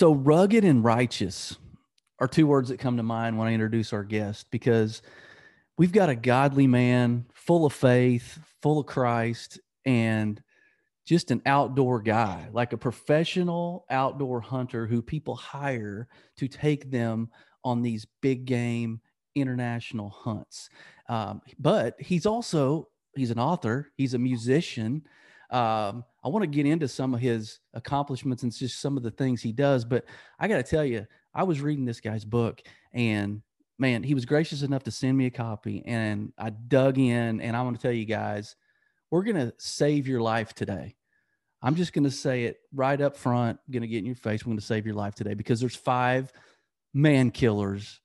So rugged and righteous are two words that come to mind when I introduce our guest because we've got a godly man full of faith, full of Christ, and just an outdoor guy, like a professional outdoor hunter who people hire to take them on these big game international hunts. Um, but he's also he's an author, he's a musician. Um, I want to get into some of his accomplishments and just some of the things he does. But I got to tell you, I was reading this guy's book and man, he was gracious enough to send me a copy and I dug in and I want to tell you guys, we're going to save your life today. I'm just going to say it right up front, going to get in your face. We're going to save your life today because there's five man killers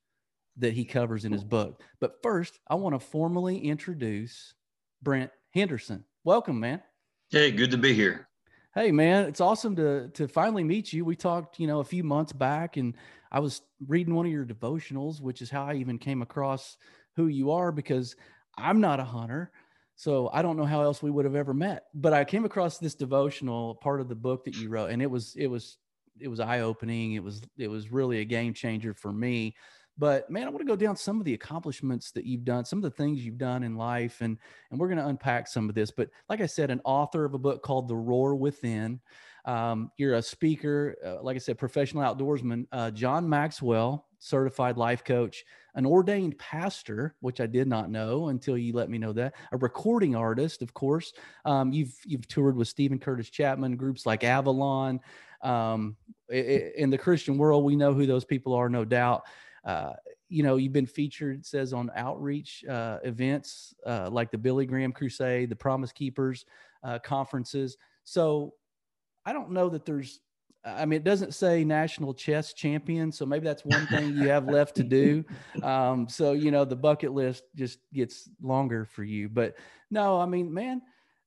that he covers in his book. But first, I want to formally introduce Brent Henderson. Welcome, man. Hey, good to be here. Hey, man, it's awesome to to finally meet you. We talked, you know, a few months back, and I was reading one of your devotionals, which is how I even came across who you are because I'm not a hunter. So I don't know how else we would have ever met. But I came across this devotional part of the book that you wrote, and it was it was it was eye opening. It was it was really a game changer for me. But man, I want to go down some of the accomplishments that you've done, some of the things you've done in life, and and we're going to unpack some of this. But like I said, an author of a book called The Roar Within. Um, you're a speaker, uh, like I said, professional outdoorsman. Uh, John Maxwell, certified life coach, an ordained pastor, which I did not know until you let me know that. A recording artist, of course. Um, you've you've toured with Steven Curtis Chapman, groups like Avalon. Um, in the Christian world, we know who those people are, no doubt. Uh, you know, you've been featured, it says, on outreach uh, events uh, like the Billy Graham Crusade, the Promise Keepers uh, conferences. So I don't know that there's, I mean, it doesn't say national chess champion. So maybe that's one thing you have left to do. Um, so, you know, the bucket list just gets longer for you. But no, I mean, man,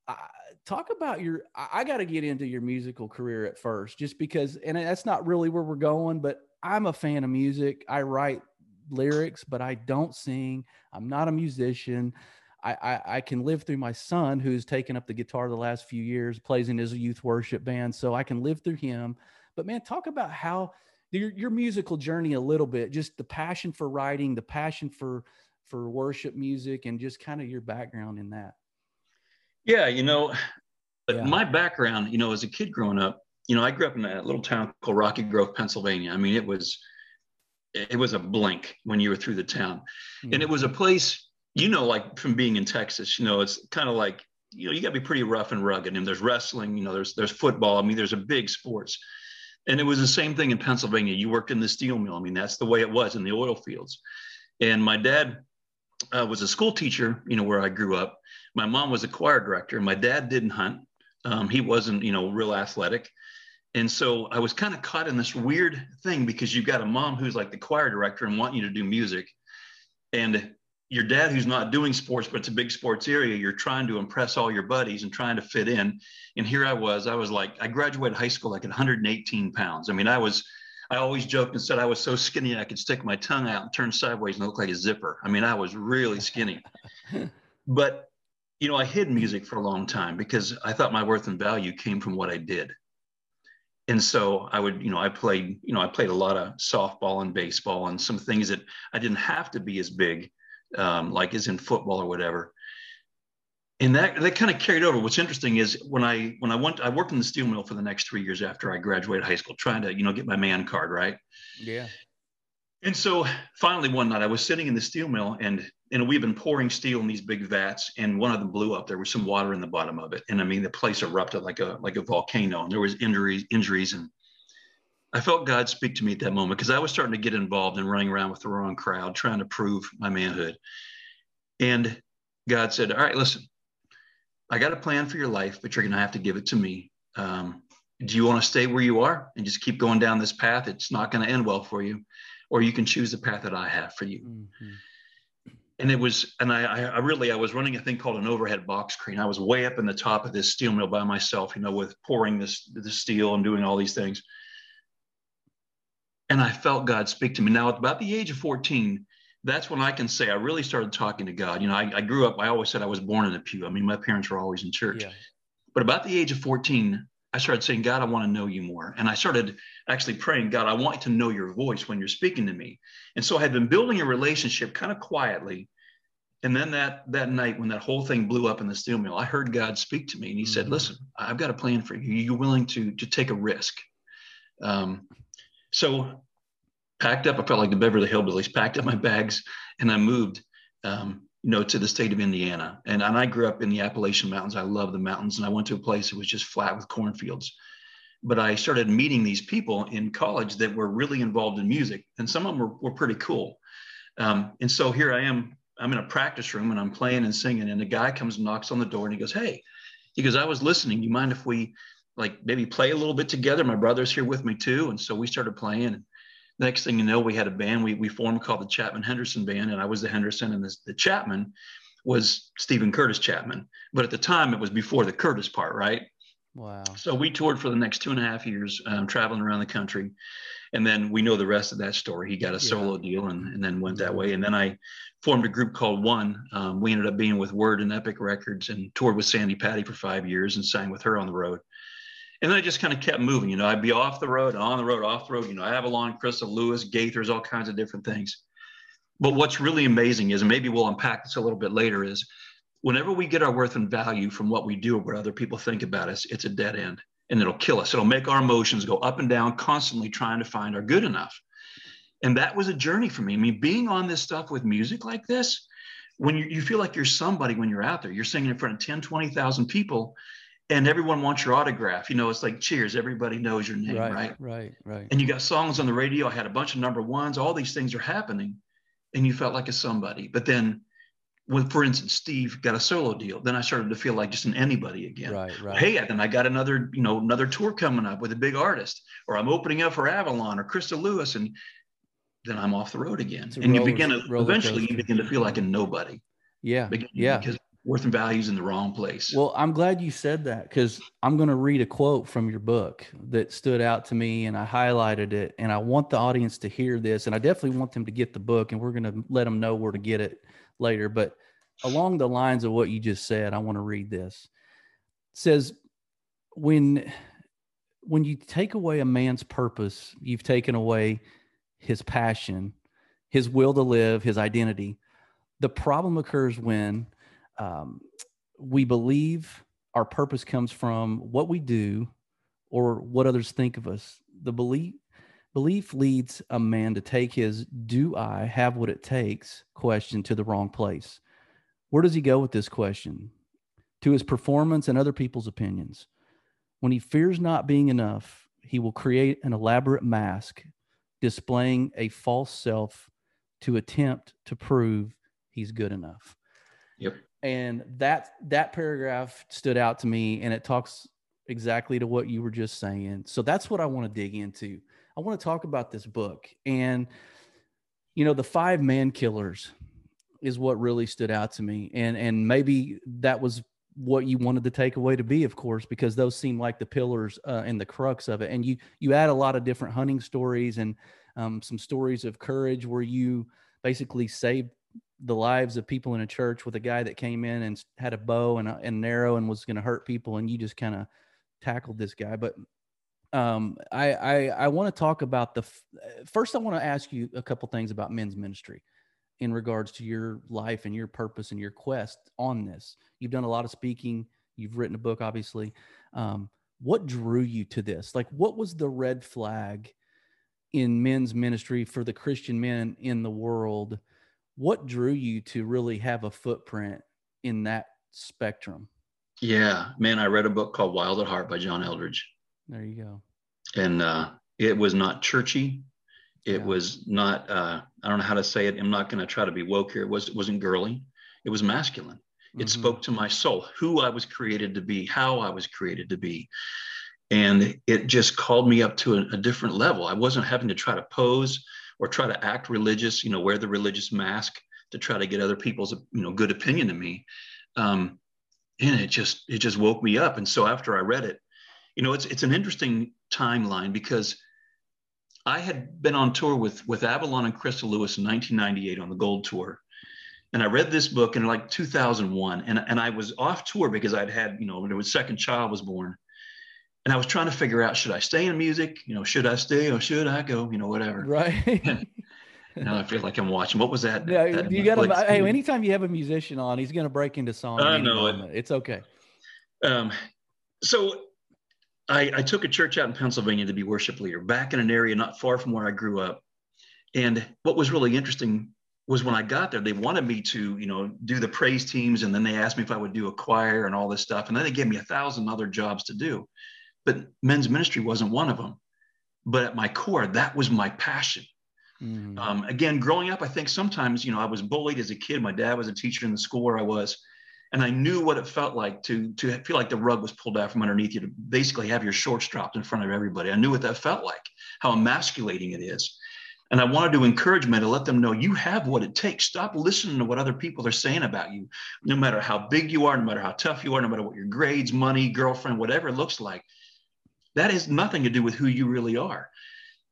I, talk about your i, I got to get into your musical career at first just because and that's not really where we're going but I'm a fan of music. I write lyrics, but I don't sing. I'm not a musician. I, I, I, can live through my son who's taken up the guitar the last few years, plays in his youth worship band. So I can live through him. But man, talk about how your, your musical journey a little bit, just the passion for writing, the passion for for worship music, and just kind of your background in that. Yeah, you know, yeah. my background, you know, as a kid growing up, you know, I grew up in a little town called Rocky Grove, Pennsylvania. I mean, it was it was a blink when you were through the town, mm-hmm. and it was a place you know, like from being in Texas. You know, it's kind of like you know you got to be pretty rough and rugged. And there's wrestling. You know, there's there's football. I mean, there's a big sports. And it was the same thing in Pennsylvania. You worked in the steel mill. I mean, that's the way it was in the oil fields. And my dad uh, was a school teacher, you know, where I grew up. My mom was a choir director. My dad didn't hunt. Um, he wasn't, you know, real athletic. And so I was kind of caught in this weird thing because you've got a mom who's like the choir director and want you to do music. And your dad who's not doing sports, but it's a big sports area, you're trying to impress all your buddies and trying to fit in. And here I was, I was like, I graduated high school like at 118 pounds. I mean, I was, I always joked and said I was so skinny I could stick my tongue out and turn sideways and look like a zipper. I mean, I was really skinny. but you know, I hid music for a long time because I thought my worth and value came from what I did and so I would, you know, I played, you know, I played a lot of softball and baseball and some things that I didn't have to be as big, um, like as in football or whatever. And that that kind of carried over. What's interesting is when I when I went, I worked in the steel mill for the next three years after I graduated high school, trying to, you know, get my man card, right? Yeah. And so finally one night I was sitting in the steel mill and and we've been pouring steel in these big vats and one of them blew up. There was some water in the bottom of it. And I mean the place erupted like a like a volcano and there was injuries injuries and I felt God speak to me at that moment because I was starting to get involved and running around with the wrong crowd, trying to prove my manhood. And God said, All right, listen, I got a plan for your life, but you're going to have to give it to me. Um, do you want to stay where you are and just keep going down this path? It's not going to end well for you or you can choose the path that I have for you. Mm-hmm. And it was, and I, I really, I was running a thing called an overhead box crane. I was way up in the top of this steel mill by myself, you know, with pouring this, this steel and doing all these things. And I felt God speak to me. Now, at about the age of 14, that's when I can say I really started talking to God. You know, I, I grew up, I always said I was born in a pew. I mean, my parents were always in church. Yeah. But about the age of 14, I started saying, God, I want to know you more. And I started actually praying, God, I want to know your voice when you're speaking to me. And so I had been building a relationship kind of quietly. And then that that night when that whole thing blew up in the steel mill, I heard God speak to me and he mm-hmm. said, Listen, I've got a plan for you. You're willing to, to take a risk. Um, so packed up, I felt like the Beverly Hillbillies, packed up my bags and I moved. Um, you know, to the state of Indiana. And, and I grew up in the Appalachian Mountains. I love the mountains. And I went to a place that was just flat with cornfields. But I started meeting these people in college that were really involved in music. And some of them were, were pretty cool. Um, and so here I am, I'm in a practice room and I'm playing and singing. And a guy comes and knocks on the door and he goes, Hey, he goes, I was listening. You mind if we like maybe play a little bit together? My brother's here with me too. And so we started playing next thing you know, we had a band we, we formed called the Chapman Henderson Band, and I was the Henderson, and this, the Chapman was Steven Curtis Chapman. But at the time, it was before the Curtis part, right? Wow. So we toured for the next two and a half years, um, traveling around the country. And then we know the rest of that story. He got a yeah. solo deal and, and then went that way. And then I formed a group called One. Um, we ended up being with Word and Epic Records and toured with Sandi Patty for five years and sang with her on the road and then I just kind of kept moving. You know, I'd be off the road, on the road, off the road. You know, Avalon, Crystal, Lewis, Gaithers, all kinds of different things. But what's really amazing is, and maybe we'll unpack this a little bit later, is whenever we get our worth and value from what we do or what other people think about us, it's a dead end and it'll kill us. It'll make our emotions go up and down, constantly trying to find our good enough. And that was a journey for me. I mean, being on this stuff with music like this, when you, you feel like you're somebody when you're out there, you're singing in front of 10, 20,000 people and everyone wants your autograph. You know, it's like cheers, everybody knows your name, right? Right, right, right. And you got songs on the radio. I had a bunch of number ones, all these things are happening, and you felt like a somebody. But then when, for instance, Steve got a solo deal, then I started to feel like just an anybody again. Right, right. Hey, then I got another, you know, another tour coming up with a big artist, or I'm opening up for Avalon or Crystal Lewis, and then I'm off the road again. And roller, you begin to eventually you begin to feel like a nobody. Yeah, yeah. Because worth and values in the wrong place. Well, I'm glad you said that because I'm going to read a quote from your book that stood out to me and I highlighted it. And I want the audience to hear this. And I definitely want them to get the book and we're going to let them know where to get it later. But along the lines of what you just said, I want to read this. It says, when when you take away a man's purpose, you've taken away his passion, his will to live, his identity. The problem occurs when um, we believe our purpose comes from what we do or what others think of us. The belief belief leads a man to take his "Do I have what it takes?" question to the wrong place. Where does he go with this question? To his performance and other people's opinions. When he fears not being enough, he will create an elaborate mask displaying a false self to attempt to prove he's good enough. Yep and that that paragraph stood out to me and it talks exactly to what you were just saying. So that's what i want to dig into. I want to talk about this book. And you know the five man killers is what really stood out to me. And and maybe that was what you wanted the takeaway to be of course because those seem like the pillars uh, and the crux of it. And you you add a lot of different hunting stories and um, some stories of courage where you basically saved the lives of people in a church with a guy that came in and had a bow and, and an arrow and was going to hurt people, and you just kind of tackled this guy. But um, I I, I want to talk about the first. I want to ask you a couple things about men's ministry in regards to your life and your purpose and your quest on this. You've done a lot of speaking. You've written a book, obviously. Um, what drew you to this? Like, what was the red flag in men's ministry for the Christian men in the world? What drew you to really have a footprint in that spectrum? Yeah, man, I read a book called Wild at Heart by John Eldredge. There you go. And uh, it was not churchy. It yeah. was not, uh, I don't know how to say it. I'm not going to try to be woke here. It, was, it wasn't girly. It was masculine. It mm-hmm. spoke to my soul, who I was created to be, how I was created to be. And it just called me up to a, a different level. I wasn't having to try to pose or try to act religious, you know, wear the religious mask to try to get other people's, you know, good opinion of me. Um, and it just, it just woke me up. And so after I read it, you know, it's, it's an interesting timeline because I had been on tour with, with Avalon and Crystal Lewis in 1998 on the Gold Tour. And I read this book in like 2001 and, and I was off tour because I'd had, you know, when my second child was born And I was trying to figure out, should I stay in music? You know, should I stay or should I go? You know, whatever. Right. now I feel like I'm watching. What was that? Yeah, that you got to. Hey, anytime you have a musician on, he's going to break into song. I know it. It's okay. Um, so I, I took a church out in Pennsylvania to be worship leader, back in an area not far from where I grew up. And what was really interesting was when I got there, they wanted me to, you know, do the praise teams, and then they asked me if I would do a choir and all this stuff, and then they gave me a thousand other jobs to do, but men's ministry wasn't one of them. But at my core, that was my passion. Mm-hmm. Um, again, growing up, I think sometimes, you know, I was bullied as a kid. My dad was a teacher in the school where I was, and I knew what it felt like to to feel like the rug was pulled out from underneath you, to basically have your shorts dropped in front of everybody. I knew what that felt like, how emasculating it is. And I wanted to encourage men to let them know you have what it takes. Stop listening to what other people are saying about you, no matter how big you are, no matter how tough you are, no matter what your grades, money, girlfriend, whatever it looks like. That has nothing to do with who you really are.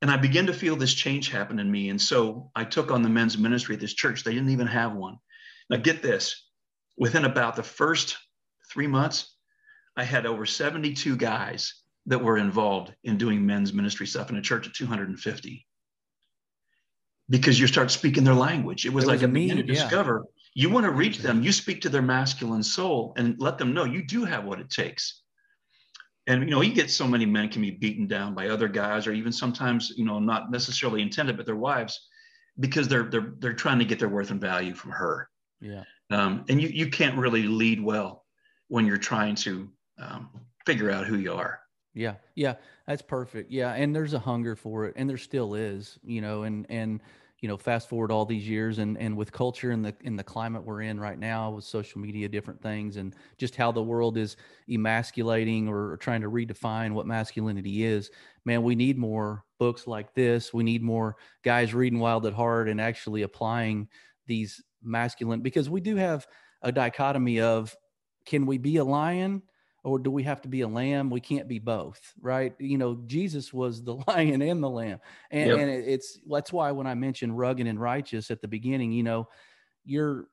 And I began to feel this change happen in me. And so I took on the men's ministry at this church. They didn't even have one. Now, get this within about the first three months, I had over 72 guys that were involved in doing men's ministry stuff in a church of 250 because you start speaking their language. It was it like was a beginning to discover you want to reach them, you speak to their masculine soul and let them know you do have what it takes. And you know, you get so many men can be beaten down by other guys, or even sometimes, you know, not necessarily intended, but their wives, because they're they're they're trying to get their worth and value from her. Yeah. Um, and you you can't really lead well when you're trying to um, figure out who you are. Yeah, yeah, that's perfect. Yeah, and there's a hunger for it, and there still is, you know, and and you know, fast forward all these years, and and with culture and the in the climate we're in right now, with social media, different things, and just how the world is emasculating or trying to redefine what masculinity is. Man, we need more books like this. We need more guys reading Wild at Heart and actually applying these masculine because we do have a dichotomy of can we be a lion or do we have to be a lamb? We can't be both, right? You know, Jesus was the lion and the lamb. And, yep. and it's that's why when I mentioned rugged and righteous at the beginning, you know, your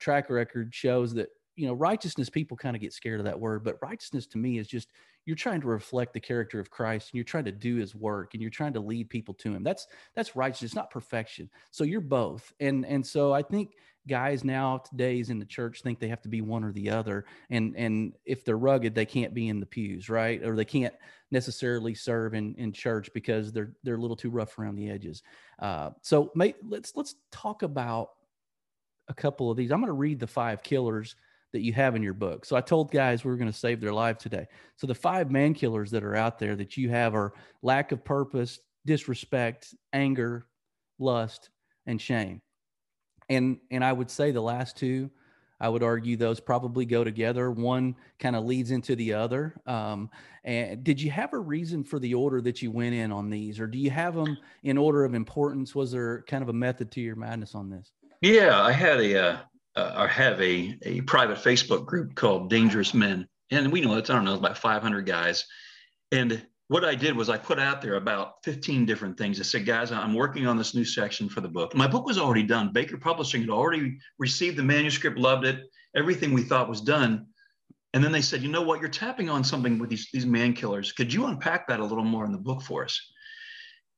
track record shows that, you know, righteousness, people kind of get scared of that word, but righteousness to me is just you're trying to reflect the character of Christ and you're trying to do his work and you're trying to lead people to him. That's that's righteousness, not perfection. So you're both. And and so I think guys now today's in the church think they have to be one or the other and and if they're rugged they can't be in the pews right? Or they can't necessarily serve in in church because they're they're a little too rough around the edges. Uh, so mate let's let's talk about a couple of these. I'm going to read the five killers that you have in your book. So i told guys we were going to save their life today. So the five man killers that are out there that you have are lack of purpose disrespect anger lust and shame and and I would say the last two, I would argue those probably go together. One kind of leads into the other. Um, and did you have a reason for the order that you went in on these, or do you have them in order of importance? Was there kind of a method to your madness on this? Yeah, I had a uh, uh, I have a a private Facebook group called Dangerous Men, and we know it's I don't know about 500 guys, and what I did was I put out there about 15 different things. I said, guys, I'm working on this new section for the book. My book was already done. Baker Publishing had already received the manuscript, loved it. Everything we thought was done. And then they said, you know what? You're tapping on something with these, these man killers. Could you unpack that a little more in the book for us?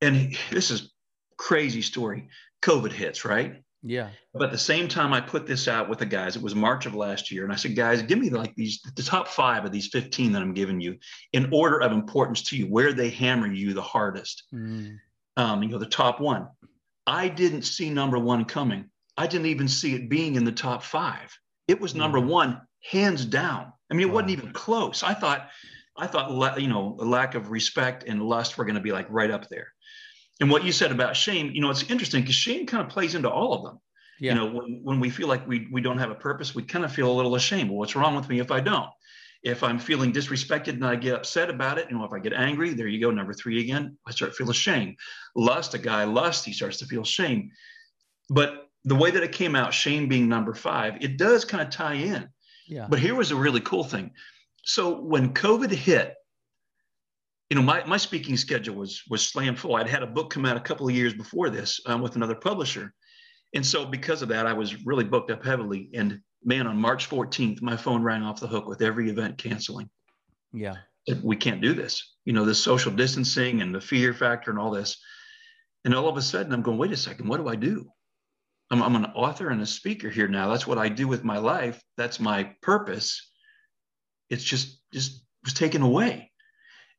And this is crazy story. COVID hits, right? Yeah. But at the same time, I put this out with the guys. It was March of last year, and I said, guys, give me like these the top five of these 15 that I'm giving you in order of importance to you, where they hammer you the hardest. Mm. Um, you know, the top one. I didn't see number one coming. I didn't even see it being in the top five. It was number mm. one, hands down. I mean, it wow. wasn't even close. I thought, I thought, you know, a lack of respect and lust were going to be like right up there. And what you said about shame, you know, it's interesting because shame kind of plays into all of them. Yeah. You know, when, when we feel like we, we don't have a purpose, we kind of feel a little ashamed. Well, what's wrong with me if I don't? If I'm feeling disrespected and I get upset about it, you know, if I get angry, there you go, number three again, I start to feel ashamed. Lust, a guy lust, he starts to feel shame. But the way that it came out, shame being number five, it does kind of tie in. Yeah. But here was a really cool thing. So when COVID hit, you know, my, my speaking schedule was was slam full. I'd had a book come out a couple of years before this um, with another publisher, and so because of that, I was really booked up heavily. And man, on March 14th, my phone rang off the hook with every event canceling. Yeah. we can't do this. You know, this social distancing and the fear factor and all this. And all of a sudden, I'm going, wait a second, what do I do? I'm, I'm an author and a speaker here now. That's what I do with my life. That's my purpose. It's just just was taken away.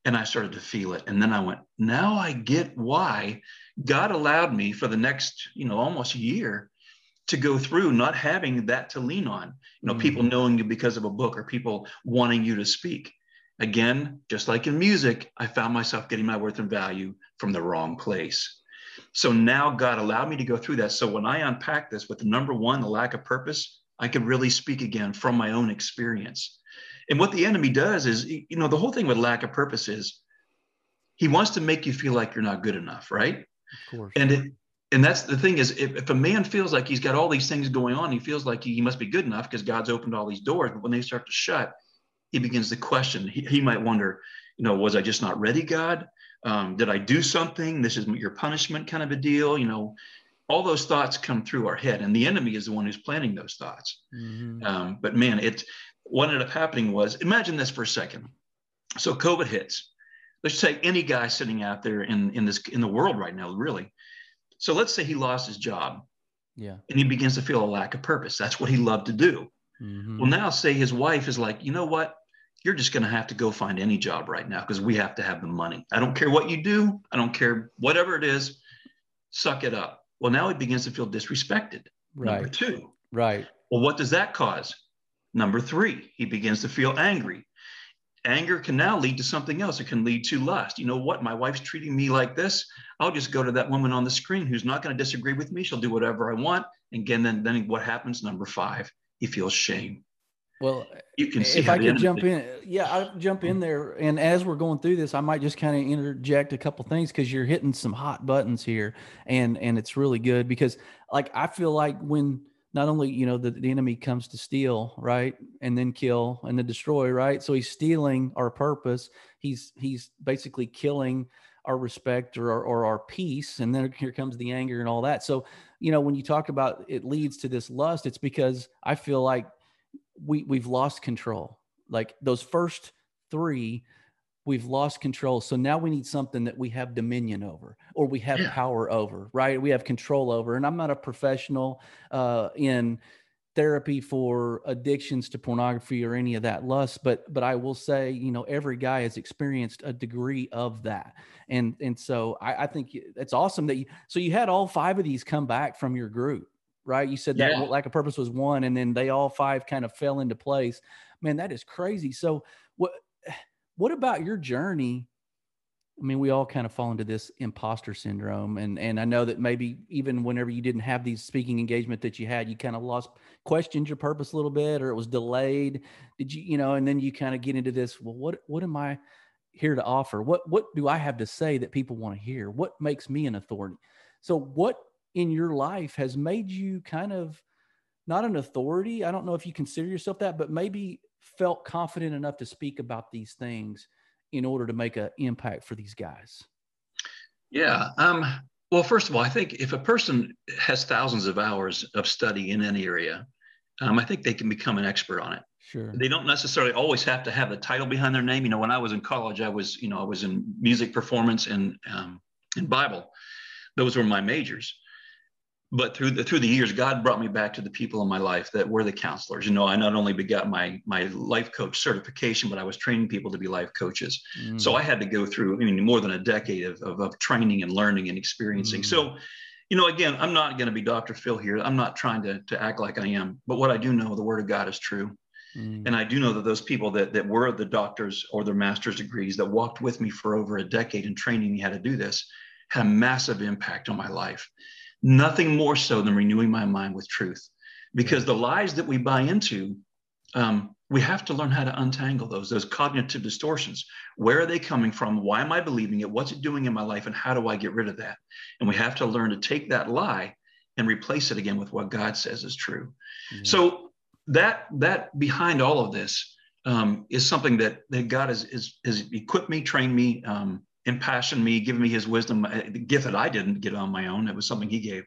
And I started to feel it. And then I went, now I get why God allowed me for the next, you know, almost year to go through not having that to lean on. You know, mm-hmm. people knowing you because of a book or people wanting you to speak. Again, just like in music, I found myself getting my worth and value from the wrong place. So now God allowed me to go through that. So when I unpack this with the number one, the lack of purpose, I could really speak again from my own experience. And what the enemy does is, you know, the whole thing with lack of purpose is he wants to make you feel like you're not good enough, right? Of course. And it, and that's the thing is if, if a man feels like he's got all these things going on, he feels like he, he must be good enough because God's opened all these doors. But when they start to shut, he begins to question. He, he might wonder, you know, was I just not ready, God? Um, did I do something? This is your punishment kind of a deal. You know, all those thoughts come through our head, and the enemy is the one who's planting those thoughts. Mm-hmm. Um, but man, it what ended up happening was imagine this for a second. So COVID hits. Let's say any guy sitting out there in in this in the world right now, really. So let's say he lost his job. Yeah. And he begins to feel a lack of purpose. That's what he loved to do. Mm-hmm. Well, now say his wife is like, you know what? you're just going to have to go find any job right now because we have to have the money. I don't care what you do. I don't care whatever it is. Suck it up. Well, now he begins to feel disrespected. Right. Number two. Right. Well, what does that cause? Number three, he begins to feel angry. Anger can now lead to something else. It can lead to lust. You know what? My wife's treating me like this. I'll just go to that woman on the screen who's not going to disagree with me. She'll do whatever I want. And again, then, then what happens? Number five, he feels shame. Well, you can see if I could jump in, yeah, I jump in there. And as we're going through this, I might just kind of interject a couple things because you're hitting some hot buttons here, and and it's really good because like I feel like when not only you know the, the enemy comes to steal right and then kill and then destroy right? So he's stealing our purpose. He's he's basically killing our respect or, or our peace. And then here comes the anger and all that. So you know when you talk about it leads to this lust it's because i feel like we we've lost control. Like those first three, we've lost control. So now we need something that we have dominion over or we have yeah. power over, right? We have control over. And I'm not a professional uh, in therapy for addictions to pornography or any of that lust but but i will say you know every guy has experienced a degree of that and and so i, I think it's awesome that you so you had all five of these come back from your group right? You said that yeah. lack of purpose was one, and then they all five kind of fell into place. Man, that is crazy. So what what about your journey? I mean, we all kind of fall into this imposter syndrome, and and I know that maybe even whenever you didn't have these speaking engagement that you had, you kind of lost questioned your purpose a little bit, or it was delayed. Did you, you know? And then you kind of get into this. Well, what what am I here to offer? What what do I have to say that people want to hear? What makes me an authority? So what in your life has made you kind of not an authority. I don't know if you consider yourself that, but maybe felt confident enough to speak about these things in order to make an impact for these guys? Yeah. Um, well, first of all, I think if a person has thousands of hours of study in any area, um, I think they can become an expert on it. Sure. They don't necessarily always have to have the title behind their name. You know, when I was in college, I was, you know, I was in music performance and um, in Bible. Those were my majors but through the through the years god brought me back to the people in my life that were the counselors. You know i not only got my my life coach certification but i was training people to be life coaches. Mm. so i had to go through i mean more than a decade of, of, of training and learning and experiencing. Mm. so you know again i'm not going to be dr phil here. I'm not trying to, to act like i am. But what i do know the word of god is true. Mm. and i do know that those people that, that were the doctors or their master's degrees that walked with me for over a decade in training me how to do this had a massive impact on my life nothing more so than renewing my mind with truth. Because the lies that we buy into, um, we have to learn how to untangle those, those cognitive distortions. Where are they coming from? Why am I believing it? What's it doing in my life? And how do I get rid of that? And we have to learn to take that lie and replace it again with what God says is true. So that that behind all of this um, is something that, that God has, is, has equipped me, trained me, um, impassioned me, given me his wisdom, uh, the gift that I didn't get on my own. It was something he gave.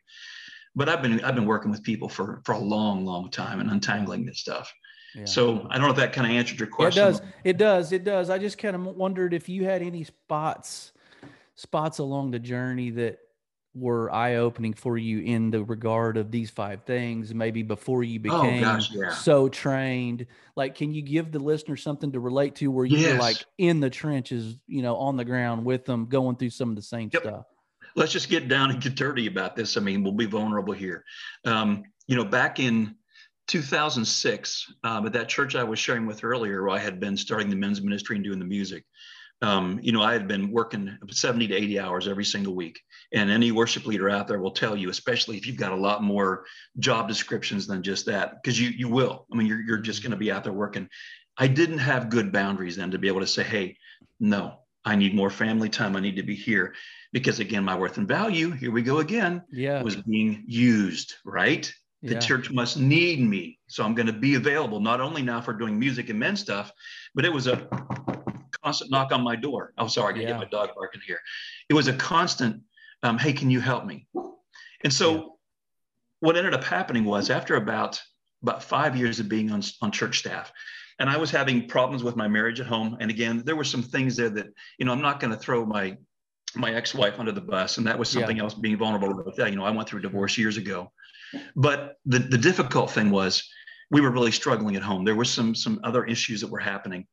But I've been I've been working with people for for a long, long time and untangling this stuff. Yeah. So I don't know if that kind of answered your question. Yeah, it does. It does. It does. I just kind of wondered if you had any spots spots along the journey that were eye opening for you in the regard of these five things, maybe before you became oh, gosh, yeah. so trained? Like, can you give the listener something to relate to where you yes. were like in the trenches, you know, on the ground with them, going through some of the same yep. stuff? Let's just get down and get dirty about this. I mean, we'll be vulnerable here. Um, you know, back in 2006, um, at that church I was sharing with earlier, I had been starting the men's ministry and doing the music um, you know, I had been working 70 to 80 hours every single week. And any worship leader out there will tell you, especially if you've got a lot more job descriptions than just that, because you you will. I mean, you're you're just going to be out there working. I didn't have good boundaries then to be able to say, hey, no, I need more family time. I need to be here. Because again, my worth and value, here we go again, yeah. was being used, right? The yeah. church must need me. So I'm going to be available, not only now for doing music and men stuff, but it was a constant knock on my door. I'm sorry, I can yeah. get my dog barking here. It was a constant, um, hey, can you help me? And so yeah. what ended up happening was after about about five years of being on, on church staff, and I was having problems with my marriage at home. And again, there were some things there that, you know, I'm not going to throw my my ex-wife under the bus. And that was something yeah. else being vulnerable about that. You know, I went through a divorce years ago. But the, the difficult thing was we were really struggling at home. There were some some other issues that were happening.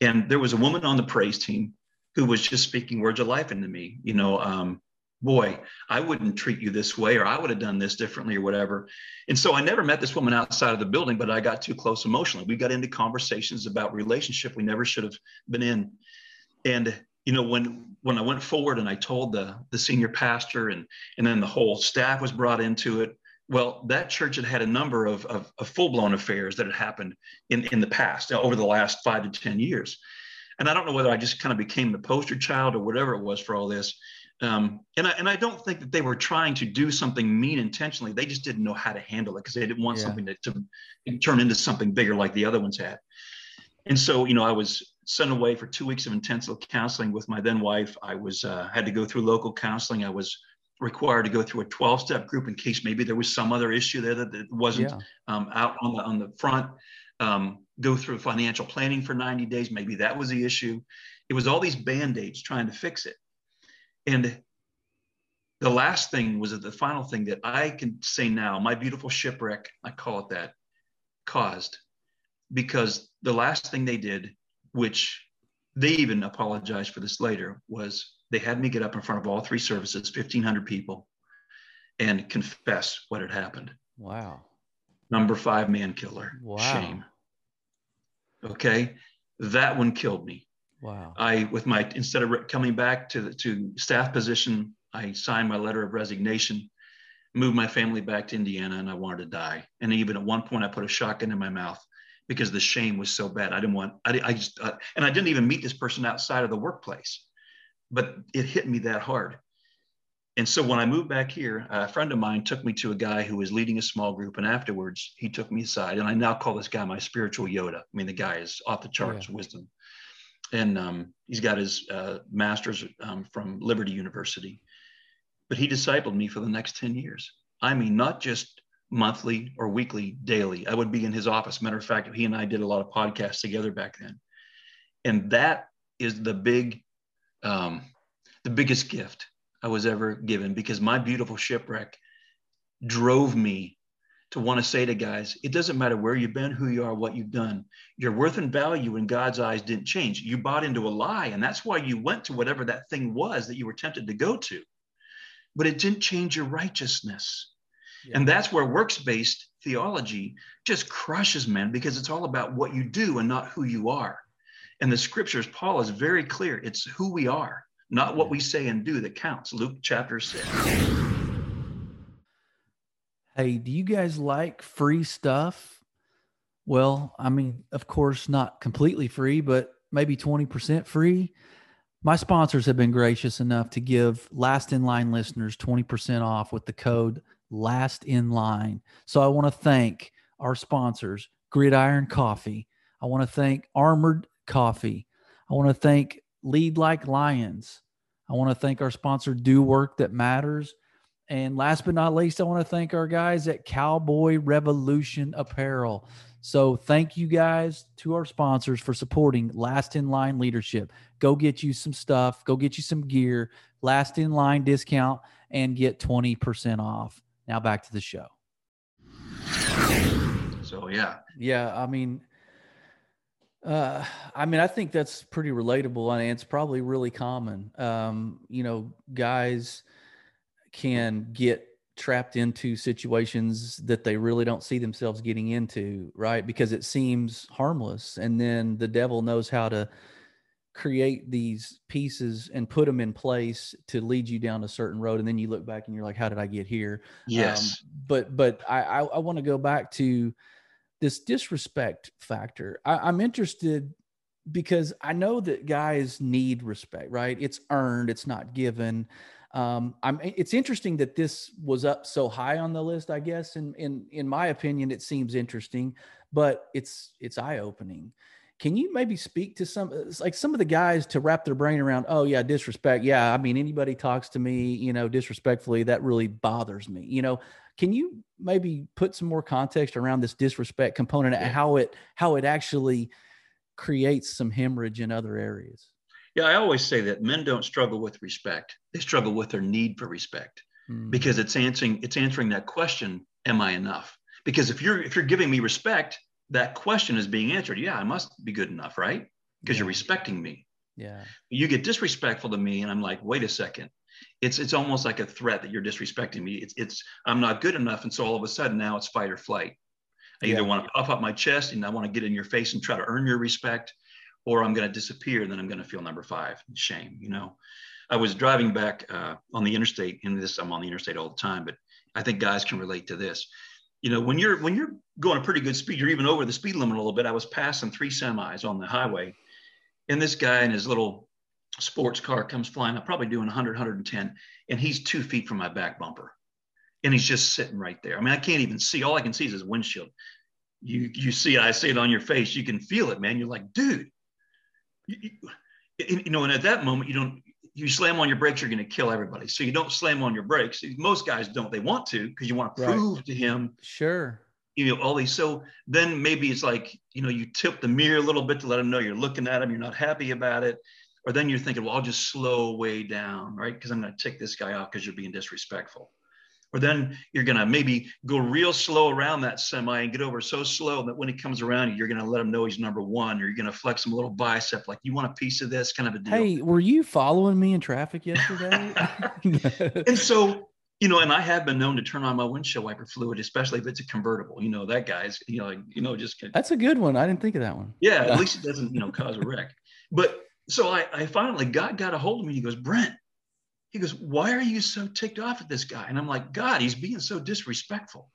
And there was a woman on the praise team who was just speaking words of life into me. You know, um, boy, I wouldn't treat you this way, or I would have done this differently, or whatever. And so I never met this woman outside of the building, but I got too close emotionally. We got into conversations about relationship we never should have been in. And you know, when when I went forward and I told the the senior pastor, and and then the whole staff was brought into it. Well, that church had had a number of, of, of full blown affairs that had happened in, in the past over the last five to 10 years. And I don't know whether I just kind of became the poster child or whatever it was for all this. Um, and, I, and I don't think that they were trying to do something mean intentionally. They just didn't know how to handle it because they didn't want yeah. something to, to turn into something bigger like the other ones had. And so, you know, I was sent away for two weeks of intensive counseling with my then wife. I was uh, had to go through local counseling. I was required to go through a 12 step group in case maybe there was some other issue there that, that wasn't yeah. um, out on the, on the front. Um, go through financial planning for 90 days. Maybe that was the issue. It was all these band aids trying to fix it. And the last thing was the final thing that I can say now, my beautiful shipwreck, I call it that, caused because the last thing they did, which they even apologized for this later, was they had me get up in front of all three services, 1,500 people, and confess what had happened. Wow. Number five man killer. Wow. Shame. Okay. That one killed me. Wow. I, with my, instead of coming back to the to staff position, I signed my letter of resignation, moved my family back to Indiana, and I wanted to die. And even at one point, I put a shotgun in my mouth because the shame was so bad. I didn't want, I, I just, uh, and I didn't even meet this person outside of the workplace but it hit me that hard. And so when I moved back here, a friend of mine took me to a guy who was leading a small group. And afterwards, he took me aside. And I now call this guy my spiritual Yoda. I mean, the guy is off the charts yeah. wisdom. And um, he's got his uh, master's um, from Liberty University. But he discipled me for the next 10 years. I mean, not just monthly or weekly, daily. I would be in his office. Matter of fact, he and I did a lot of podcasts together back then. And that is the big um, the biggest gift I was ever given because my beautiful shipwreck drove me to want to say to guys, it doesn't matter where you've been, who you are, what you've done. Your worth and value in God's eyes didn't change. You bought into a lie, and that's why you went to whatever that thing was that you were tempted to go to. But it didn't change your righteousness. Yeah. And that's where works based theology just crushes men because it's all about what you do and not who you are. And the scriptures, Paul is very clear. It's who we are, not what we say and do that counts. Luke chapter 6. Hey, do you guys like free stuff? Well, I mean, of course, not completely free, but maybe 20% free. My sponsors have been gracious enough to give Last in Line listeners 20% off with the code Last in Line. So I want to thank our sponsors, Gridiron Coffee. I want to thank Armored Coffee. I want to thank Lead Like Lions. I want to thank our sponsor, Do Work That Matters. And last but not least, I want to thank our guys at Cowboy Revolution Apparel. So thank you guys to our sponsors for supporting Last in Line Leadership. Go get you some stuff, go get you some gear, last in line discount, and get 20% off. Now back to the show. So yeah. Yeah, I mean, uh, I mean, I think that's pretty relatable, and it's probably really common. Um, you know, guys can get trapped into situations that they really don't see themselves getting into, right? Because it seems harmless, and then the devil knows how to create these pieces and put them in place to lead you down a certain road and then you look back and you're like how did i get here yes um, but but i i, I want to go back to this disrespect factor. I, am interested because I know that guys need respect, right? It's earned, it's not given. Um, I'm. It's interesting that this was up so high on the list. I guess, in in in my opinion, it seems interesting, but it's it's eye opening. Can you maybe speak to some like some of the guys to wrap their brain around? Oh yeah, disrespect. Yeah, I mean anybody talks to me, you know, disrespectfully, that really bothers me. You know, can you maybe put some more context around this disrespect component and how it how it actually creates some hemorrhage in other areas? Yeah, I always say that men don't struggle with respect; they struggle with their need for respect mm. because it's answering it's answering that question: Am I enough? Because if you're if you're giving me respect, that question is being answered. Yeah, I must be good enough, right? Because yeah. you're respecting me. Yeah. You get disrespectful to me, and I'm like, wait a second it's it's almost like a threat that you're disrespecting me. It's it's I'm not good enough, and so all of a sudden now it's fight or flight. I either yeah. want to puff up my chest and I want to get in your face and try to earn your respect, or I'm going to disappear and then I'm going to feel number five, shame. You know, I was driving back uh, on the interstate, In this I'm on the interstate all the time, but I think guys can relate to this. You know, when you're when you're going a pretty good speed, you're even over the speed limit a little bit. I was passing three semis on the highway, and this guy in his little sports car comes flying I'm probably doing 100, 110, and he's two feet from my back bumper. And he's just sitting right there. I mean, I can't even see. All I can see is his windshield. You, you see it, I see it on your face. You can feel it, man. You're like, dude, you, you, you know, and at that moment, you don't, you slam on your brakes, you're going to kill everybody. So you don't slam on your brakes. Most guys don't. They want to because you want to prove right. to him. Sure. You know, all these. So then maybe it's like, you know, you tip the mirror a little bit to let him know you're looking at him. You're not happy about it or then you're thinking, well, I'll just slow way down, right? Because I'm going to tick this guy off because you're being disrespectful. Or then you're going to maybe go real slow around that semi and get over so slow that when he comes around, you're going to let him know he's number one, or you're going to flex him a little bicep, like you want a piece of this kind of a deal. Hey, were you following me in traffic yesterday? and so, you know, and I have been known to turn on my windshield wiper fluid, especially if it's a convertible. You know, that guy's, you know, like, you know, just that's a good one. I didn't think of that one. Yeah, at least it doesn't, you know, cause a wreck. But so I, I finally, God got a hold of me. He goes, Brent, he goes, why are you so ticked off at this guy? And I'm like, God, he's being so disrespectful.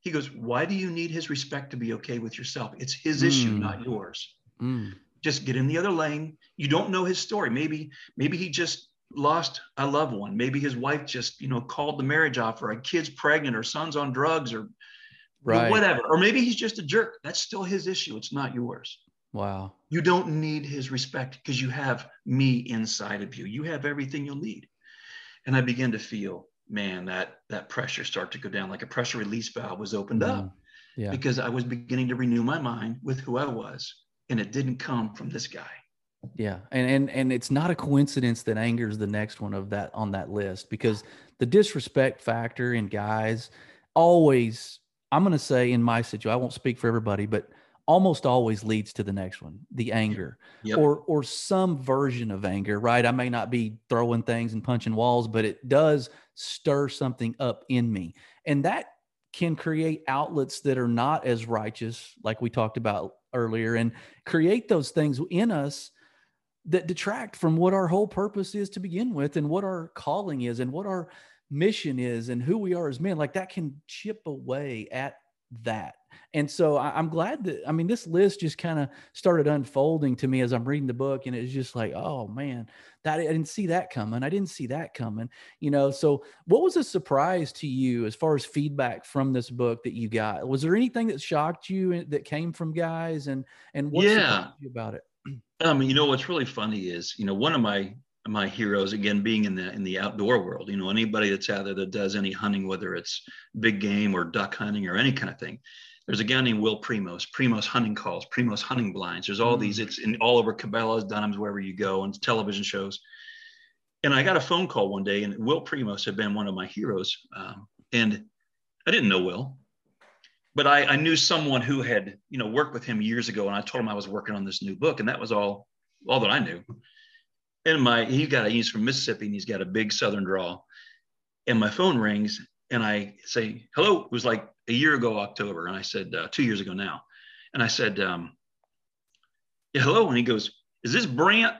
He goes, why do you need his respect to be okay with yourself? It's his mm. issue, not yours. Mm. Just get in the other lane. You don't know his story. Maybe, maybe he just lost a loved one. Maybe his wife just, you know, called the marriage off or a kid's pregnant or son's on drugs or right. whatever. Or maybe he's just a jerk. That's still his issue. It's not yours. Wow. You don't need his respect because you have me inside of you. You have everything you'll need. And I began to feel, man, that that pressure start to go down like a pressure release valve was opened mm. up. Yeah. Because I was beginning to renew my mind with who I was. And it didn't come from this guy. Yeah. And and and it's not a coincidence that anger is the next one of that on that list because the disrespect factor in guys always I'm going to say in my situation, I won't speak for everybody, but almost always leads to the next one the anger yep. or or some version of anger right i may not be throwing things and punching walls but it does stir something up in me and that can create outlets that are not as righteous like we talked about earlier and create those things in us that detract from what our whole purpose is to begin with and what our calling is and what our mission is and who we are as men like that can chip away at that. And so I, am glad that, I mean, this list just kind of started unfolding to me as I'm reading the book. And it's just like, oh man, that I didn't see that coming. I didn't see that coming, you know? So what was a surprise to you as far as feedback from this book that you got? Was there anything that shocked you eh, that came from guys and, and what yeah. you about it? I mean, you know, what's really funny is, you know, one of my my heroes again being in the in the outdoor world you know anybody that's out there that does any hunting whether it's big game or duck hunting or any kind of thing there's a guy named will primos primos hunting calls primos hunting blinds there's all mm. these it's in all over cabela's dunham's wherever you go and television shows and i got a phone call one day and will primos had been one of my heroes um, and i didn't know will but I, I knew someone who had you know worked with him years ago and i told him i was working on this new book and that was all all that i knew and my he got a, he's from Mississippi and he's got a big Southern draw. And my phone rings and I say, hello. It was like a year ago, October. And I said, uh, two years ago now. And I said, um, yeah, hello. And he goes, is this Brent?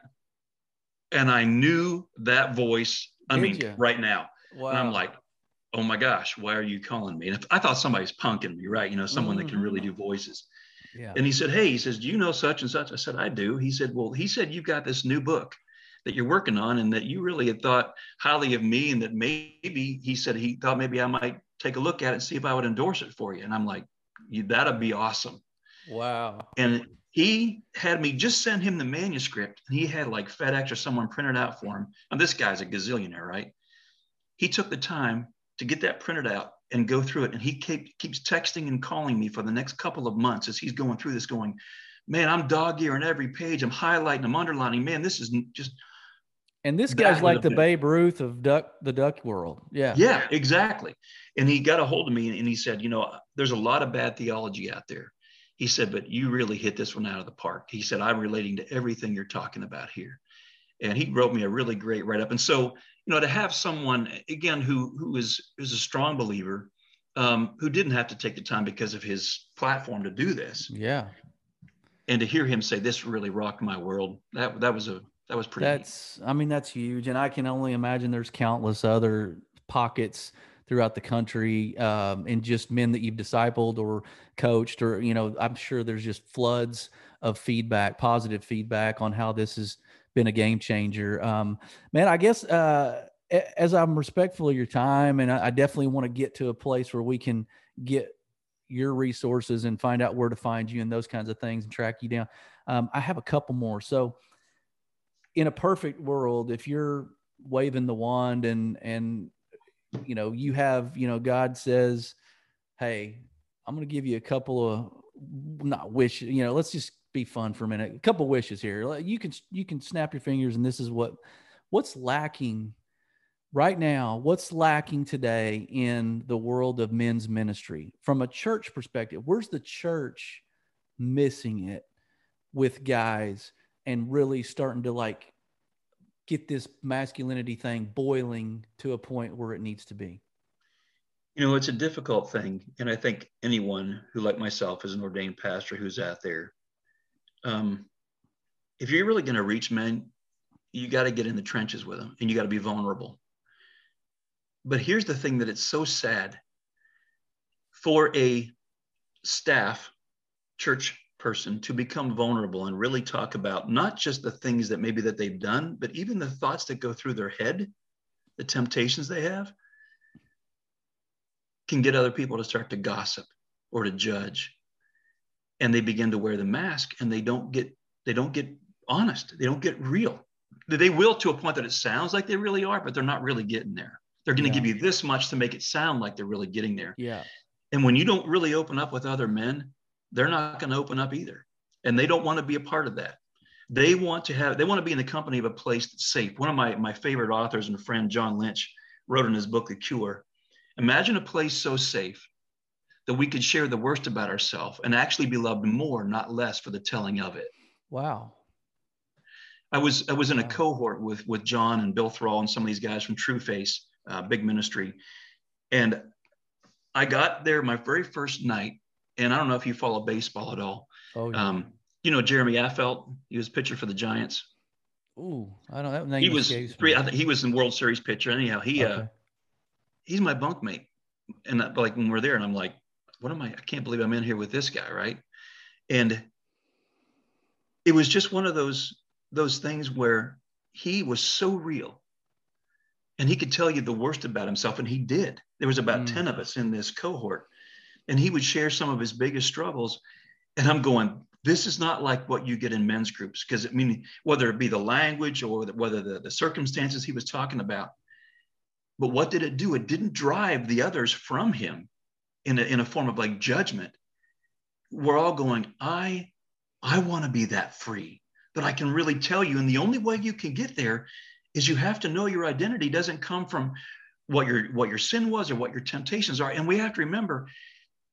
And I knew that voice. I Did mean, you? right now. Wow. And I'm like, oh my gosh, why are you calling me? And if, I thought somebody's punking me, right? You know, someone mm-hmm. that can really do voices. Yeah. And he said, Hey, he says, Do you know such and such? I said, I do. He said, Well, he said, You've got this new book that you're working on and that you really had thought highly of me and that maybe he said he thought maybe I might take a look at it and see if I would endorse it for you. And I'm like, that'd be awesome. Wow. And he had me just send him the manuscript and he had like FedEx or someone printed out for him. And this guy's a gazillionaire, right? He took the time to get that printed out and go through it. And he keep, keeps texting and calling me for the next couple of months as he's going through this, going, Man, I'm dog earing every page. I'm highlighting, I'm underlining. Man, this is just and this guy's like the Babe Ruth of duck the duck world. Yeah. Yeah, exactly. And he got a hold of me and he said, you know, there's a lot of bad theology out there. He said, but you really hit this one out of the park. He said, I'm relating to everything you're talking about here. And he wrote me a really great write-up. And so, you know, to have someone again who who is is a strong believer, um, who didn't have to take the time because of his platform to do this. Yeah. And to hear him say, This really rocked my world, that that was a that was pretty. That's, neat. I mean, that's huge, and I can only imagine there's countless other pockets throughout the country, um, and just men that you've discipled or coached, or you know, I'm sure there's just floods of feedback, positive feedback on how this has been a game changer. Um, man, I guess uh, as I'm respectful of your time, and I, definitely want to get to a place where we can get your resources and find out where to find you and those kinds of things and track you down. Um, I have a couple more. So in a perfect world, if you're waving the wand and and you know you have you know God says, "Hey, I'm going to give you a couple of not wish, you know, let's just be fun for a minute. A couple wishes here. You can you can snap your fingers, and this is what what's lacking right now. What's lacking today in the world of men's ministry from a church perspective? Where's the church missing it with guys? And really starting to like get this masculinity thing boiling to a point where it needs to be? You know, it's a difficult thing. And I think anyone who, like myself, is an ordained pastor who's out there, um, if you're really going to reach men, you got to get in the trenches with them and you got to be vulnerable. But here's the thing that it's so sad for a staff, church person to become vulnerable and really talk about not just the things that maybe that they've done but even the thoughts that go through their head the temptations they have can get other people to start to gossip or to judge. And they begin to wear the mask and they don't get they don't get honest. They don't get real. They will to a point that it sounds like they really are but they're not really getting there. They're going to yeah. give you this much to make it sound like they're really getting there. Yeah. And when you don't really open up with other men they're not going to open up either. And they don't want to be a part of that. They want to have, they want to be in the company of a place that's safe. One of my, my favorite authors and friend, John Lynch, wrote in his book, The Cure Imagine a place so safe that we could share the worst about ourselves and actually be loved more, not less, for the telling of it. Wow. I was I was in a cohort with with John and Bill Thrall and some of these guys from Trueface, uh, big ministry, and I got there my very first night, and I don't know if you follow baseball at all. Oh, yeah. Um, you know Jeremy Affeldt. He was pitcher for the Giants. Ooh, I don't know. He was three. I think he was in World Series pitcher. Anyhow, he uh, okay. uh, he's my bunkmate, and that, like when we're there, and I'm like, what am I? I can't believe I'm in here with this guy, right? And it was just one of those those things where he was so real, and he could tell you the worst about himself, and he did. There was about mm. ten of us in this cohort, and he would share some of his biggest struggles and i'm going This is not like what you get in men's groups, because I mean, whether it be the language or whether the, the circumstances he was talking about. But what did it do? It didn't drive the others from him in a, in a form of like judgment. We're all going, I, I want to be that free that I can really tell you. And the only way you can get there is you have to know your identity doesn't come from what your what your sin was or what your temptations are. And we have to remember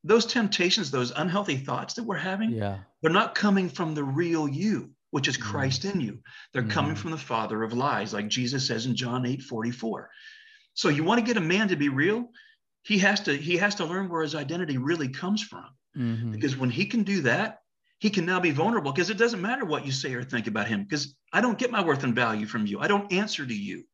those temptations, those unhealthy thoughts that we're having, yeah. they're not coming from the real you, which is mm. Christ mm. in you. They're mm. coming from the father of lies, like Jesus says in John 8 44. So you want to get a man to be real, he has to he has to learn where his identity really comes from. Mm-hmm. Because when he can do that, he can now be vulnerable because it doesn't matter what you say or think about him because I don't get my worth and value from you. I don't answer to you.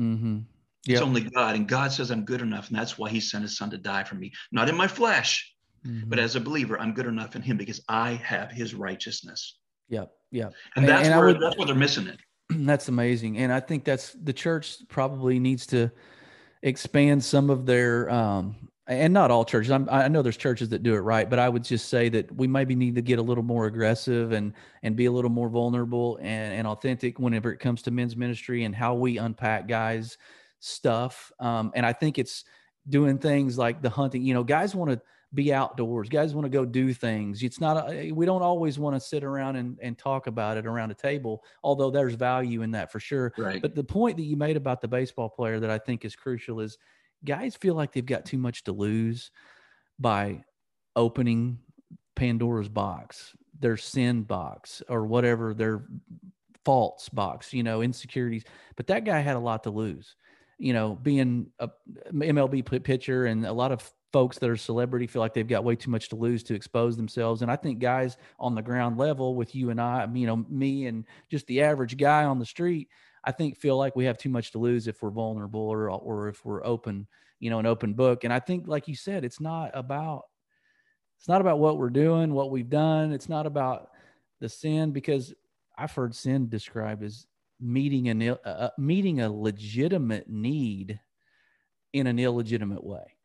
Mm-hmm. Yep. It's only God. And God says I'm good enough. And that's why he sent his son to die for me, not in my flesh, mm-hmm. but as a believer, I'm good enough in him because I have his righteousness. Yep. Yep. And, and that's and where would, that's where they're missing it. That's amazing. And I think that's the church probably needs to expand some of their um, and not all churches. I'm, i know there's churches that do it right, but I would just say that we maybe need to get a little more aggressive and and be a little more vulnerable and, and authentic whenever it comes to men's ministry and how we unpack guys' stuff. Um, and I think it's doing things like the hunting. You know, guys want to be outdoors. Guys want to go do things. It's not. A, we don't always want to sit around and, and talk about it around a table. Although there's value in that for sure. Right. But the point that you made about the baseball player that I think is crucial is guys feel like they've got too much to lose by opening Pandora's box, their sin box, or whatever their faults box, you know, insecurities. But that guy had a lot to lose, you know, being a MLB pitcher, and a lot of folks that are celebrity feel like they've got way too much to lose to expose themselves. And I think guys on the ground level with you and I, you know, me and just the average guy on the street, I think feel like we have too much to lose if we're vulnerable or or if we're open, you know, an open book. And I think, like you said, it's not about it's not about what we're doing, what we've done. It's not about the sin because I've heard sin described as meeting an uh, uh, meeting a legitimate need in an illegitimate way.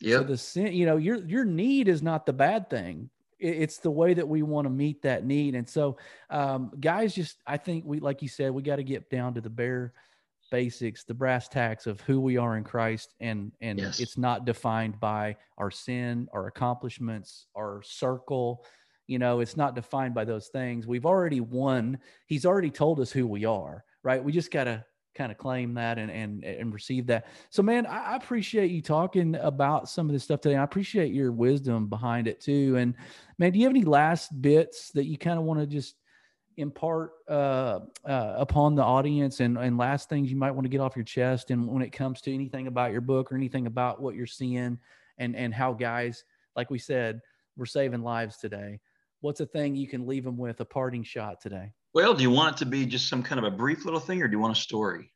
Yeah. So the sin, you know, your your need is not the bad thing it's the way that we want to meet that need. And so, um, guys, just I think we, like you said, we got to get down to the bare basics, the brass tacks of who we are in Christ, and and yes. it's not defined by our sin, our accomplishments, our circle. You know, it's not defined by those things. We've already won. He's already told us who we are, right? We just got to kind of claim that and and and receive that. So, man, I, appreciate you talking about some of this stuff today. I appreciate your wisdom behind it too. And man, do you have any last bits that you kind of want to just impart uh, uh, upon the audience and and last things you might want to get off your chest and when it comes to anything about your book or anything about what you're seeing and and how guys like we said we're saving lives today what's a thing you can leave them with a parting shot today well, do you want it to be just some kind of a brief little thing, or do you want a story?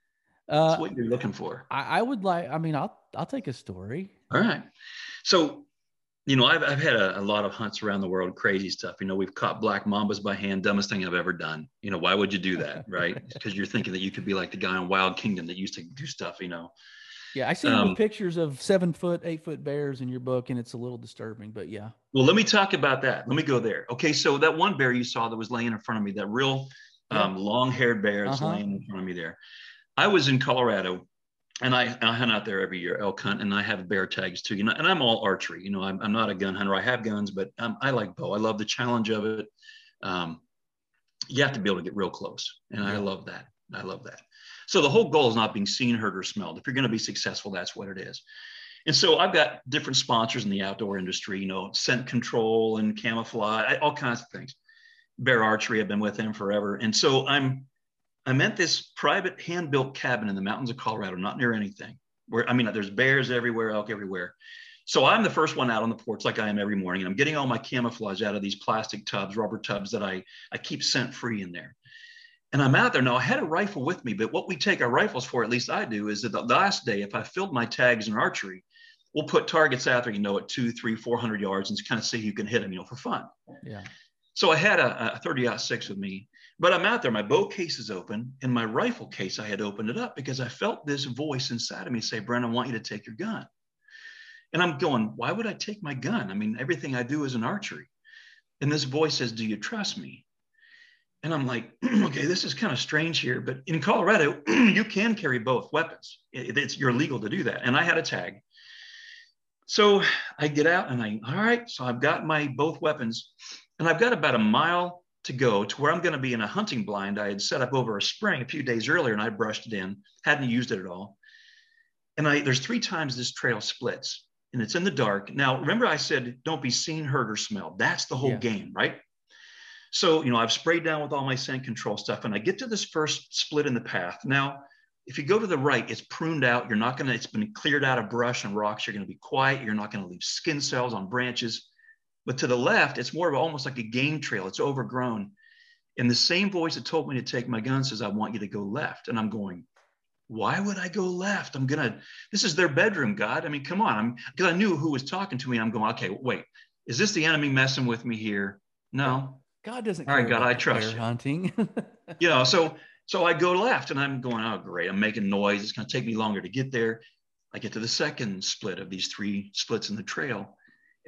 Uh, That's what you're looking for. I, I, would like. I mean, I'll I'll take a story. All right. So, you know, I've I've had a, a lot of hunts around the world, crazy stuff. You know, we've caught black mambas by hand, dumbest thing I've ever done. You know, why would you do that, right? Because you're thinking that you could be like the guy in Wild Kingdom that used to do stuff. You know. Yeah, I see um, pictures of seven foot, eight foot bears in your book, and it's a little disturbing. But yeah. Well, let me talk about that. Let me go there. Okay, so that one bear you saw that was laying in front of me, that real um, long-haired bear uh-huh. laying in front of me there. I was in Colorado, and I, I hunt out there every year, elk hunt, and I have bear tags too. You know, and I'm all archery. You know, I'm, I'm not a gun hunter. I have guns, but um, I like bow. I love the challenge of it. Um, you have to be able to get real close, and yeah. I love that. I love that. So the whole goal is not being seen, heard, or smelled. If you're going to be successful, that's what it is. And so I've got different sponsors in the outdoor industry, you know, scent control and camouflage, all kinds of things. Bear Archery. I've been with them forever. And so I'm I'm at this private hand-built cabin in the mountains of Colorado, not near anything. Where I mean, there's bears everywhere, elk everywhere. So I'm the first one out on the porch, like I am every morning, and I'm getting all my camouflage out of these plastic tubs, rubber tubs that I I keep scent free in there. And I'm out there now. I had a rifle with me, but what we take our rifles for, at least I do, is that the last day, if I filled my tags in archery, we'll put targets out there, you know, at two, three, four hundred yards, and kind of see who can hit them, you know, for fun. Yeah. So I had a, a 30 six with me, but I'm out there. My bow case is open, and my rifle case I had opened it up because I felt this voice inside of me say, "Brennan, I want you to take your gun." And I'm going, "Why would I take my gun? I mean, everything I do is an archery." And this voice says, Do you trust me? And I'm like, okay, this is kind of strange here, but in Colorado, you can carry both weapons. It's you're legal to do that. And I had a tag. So I get out and I, all right, so I've got my both weapons and I've got about a mile to go to where I'm going to be in a hunting blind I had set up over a spring a few days earlier and I brushed it in, hadn't used it at all. And I there's three times this trail splits and it's in the dark. Now, remember I said don't be seen, heard, or smelled. That's the whole yeah. game, right? So, you know, I've sprayed down with all my scent control stuff and I get to this first split in the path. Now, if you go to the right, it's pruned out. You're not going to, it's been cleared out of brush and rocks. You're going to be quiet. You're not going to leave skin cells on branches. But to the left, it's more of almost like a game trail. It's overgrown. And the same voice that told me to take my gun says, I want you to go left. And I'm going, why would I go left? I'm going to, this is their bedroom, God. I mean, come on. I'm, because I knew who was talking to me. I'm going, okay, wait, is this the enemy messing with me here? No. God doesn't. All right, God, I trust you. Hunting. you know, so so I go left and I'm going, oh, great. I'm making noise. It's going to take me longer to get there. I get to the second split of these three splits in the trail.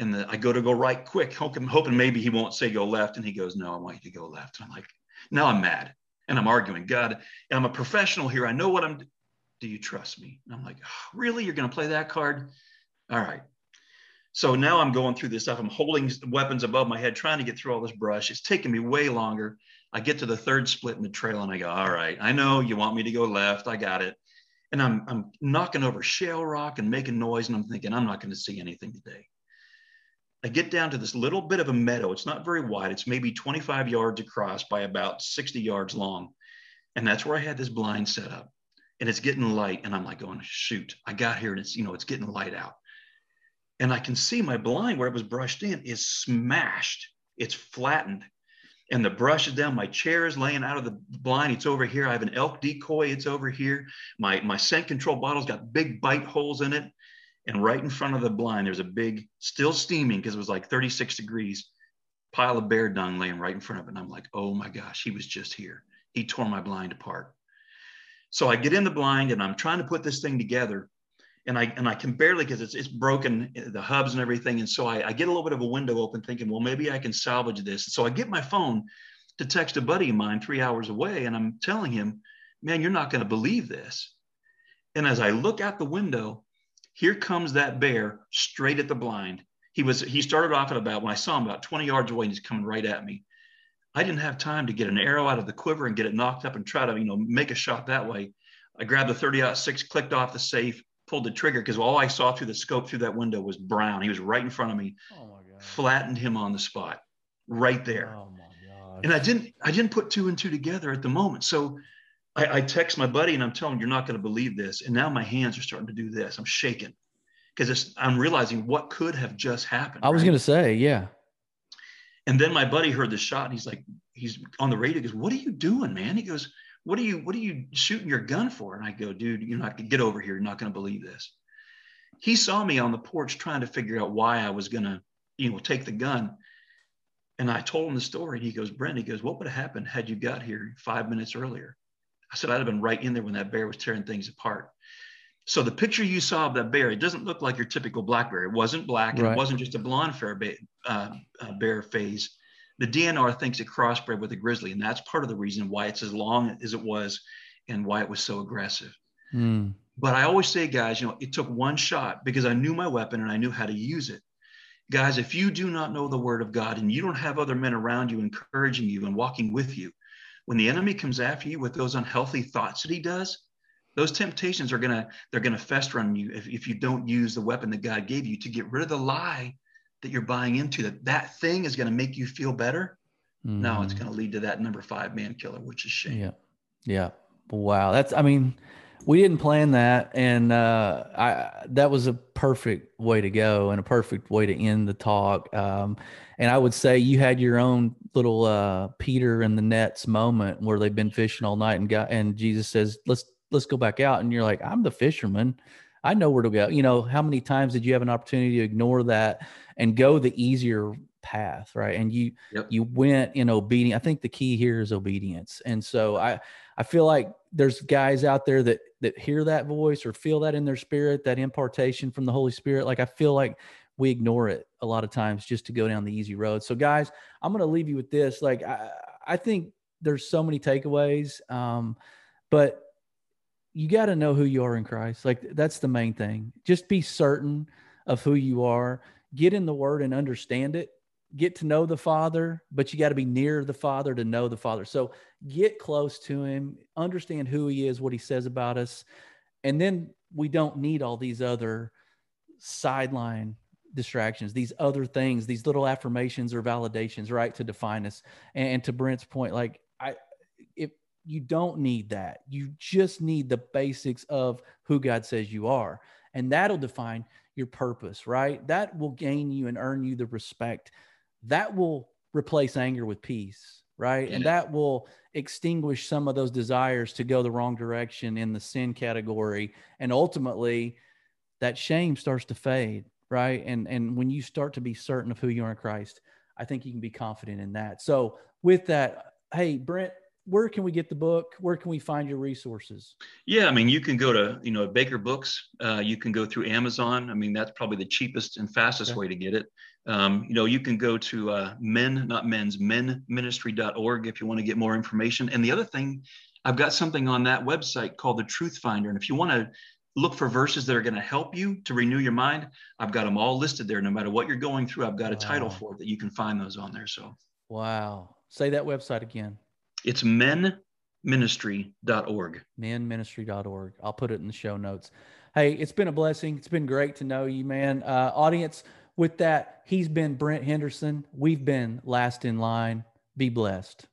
And the, I go to go right quick, hoping, hoping maybe he won't say go left. And he goes, no, I want you to go left. And I'm like, now I'm mad and I'm arguing. God, I'm a professional here. I know what I'm. Do you trust me? And I'm like, oh, really? You're going to play that card? All right. So now I'm going through this stuff. I'm holding weapons above my head, trying to get through all this brush. It's taking me way longer. I get to the third split in the trail and I go, all right, I know you want me to go left. I got it. And I'm, I'm knocking over shale rock and making noise. And I'm thinking, I'm not going to see anything today. I get down to this little bit of a meadow. It's not very wide. It's maybe 25 yards across by about 60 yards long. And that's where I had this blind set up. And it's getting light. And I'm like going, shoot, I got here and it's, you know, it's getting light out. And I can see my blind where it was brushed in is smashed. It's flattened and the brush is down. My chair is laying out of the blind. It's over here. I have an elk decoy. It's over here. My, my scent control bottle's got big bite holes in it. And right in front of the blind, there's a big, still steaming because it was like 36 degrees, pile of bear dung laying right in front of it. And I'm like, oh my gosh, he was just here. He tore my blind apart. So I get in the blind and I'm trying to put this thing together and I and I can barely because it's it's broken eh, the hubs and everything. And so I, I get a little bit of a window open, thinking, well, maybe I can salvage this. So I get my phone to text a buddy of mine three hours away, and I'm telling him, man, you're not going to believe this. And as I look out the window, here comes that bear straight at the blind. He was he started off at about when I saw him about 20 yards away, and he's coming right at me. I didn't have time to get an arrow out of the quiver and get it nocked up and try to you know make a shot that way. I grabbed the 30 aught 6, clicked off the safe, pulled the trigger because all I saw through the scope through that window was brown. He was right in front of me. Oh flattened him on the spot, right there. Oh and I didn't I didn't put two and two together at the moment. So I, I text my buddy and I'm telling him you're not going to believe this. And now my hands are starting to do this. I'm shaking because I'm realizing what could have just happened. I was right? going to say, yeah. And then my buddy heard the shot and he's like, he's on the radio. He goes, "What are you doing, man?" He goes, what are you what are you shooting your gun for? And i go dude you're not get over here. You're not gonna believe this. He saw me on the porch trying to figure out why i was gonna you know take the gun. And i told him the story. And he goes brent he goes what would have happened had you got here five minutes earlier? I said i'd have been right in there when that bear was tearing things apart. So the picture you saw of that bear, it doesn't look like your typical black bear. It wasn't black, and right. it wasn't just a blonde fair uh, uh, bear phase the DNR thinks it crossbred with a grizzly, and that's part of the reason why it's as long as it was and why it was so aggressive. Mm. But I always say, guys, you know, it took one shot because I knew my weapon and I knew how to use it. Guys, if you do not know the word of God and you don't have other men around you encouraging you and walking with you, when the enemy comes after you with those unhealthy thoughts that he does, those temptations are gonna they're gonna fester on you if, if you don't use the weapon that God gave you to get rid of the lie that you're buying into that that thing is going to make you feel better mm-hmm. no it's mm-hmm. going to lead to that number five man killer which is shame. Yeah. Yeah. Wow. That's i mean we didn't plan that and uh i that was a perfect way to go and a perfect way to end the talk. Um and i would say you had your own little uh peter and the nets moment where they've been fishing all night and got and jesus says let's let's go back out. And you're like i'm the fisherman I know where to go. You know, how many times did you have an opportunity to ignore that and go the easier path, right? And you yep. you went in obedience. I think the key here is obedience. And so I I feel like there's guys out there that that hear that voice or feel that in their spirit, that impartation from the Holy Spirit. Like I feel like we ignore it a lot of times just to go down the easy road. So, guys, I'm going to leave you with this. Like, I, I think there's so many takeaways, um, but you got to know who you are in Christ. Like, that's the main thing. Just be certain of who you are, get in the Word and understand it. Get to know the Father, but you got to be near the Father to know the Father. So get close to Him, understand who He is, what He says about us, and then we don't need all these other sideline distractions, these other things, these little affirmations or validations, right, to define us. And, to Brent's point, like you don't need that, you just need the basics of who God says you are, and that'll define your purpose, right? That will gain you and earn you the respect. That will replace anger with peace, right? Yeah. And that will extinguish some of those desires to go the wrong direction in the sin category. And ultimately, that shame starts to fade right? And and when you start to be certain of who you are in Christ, I think you can be confident in that. So with that, hey Brent, where can we get the book? Where can we find your resources? Yeah, I mean, you can go to you know Baker Books. Uh, you can go through Amazon. I mean, that's probably the cheapest and fastest okay. way to get it. Um, you know, you can go to uh, men, not men's, menministry.org if you want to get more information. And the other thing, I've got something on that website called the Truth Finder. And if you want to look for verses that are going to help you to renew your mind. I've got them all listed there. No matter what you're going through, I've got a wow. title for it that you can find those on there. So, wow. Say that website again. It's menministry.org. Menministry.org. I'll put it in the show notes. Hey, it's been a blessing. It's been great to know you, man. Uh, audience, with that, he's been Brent Henderson. We've been last in line. Be blessed.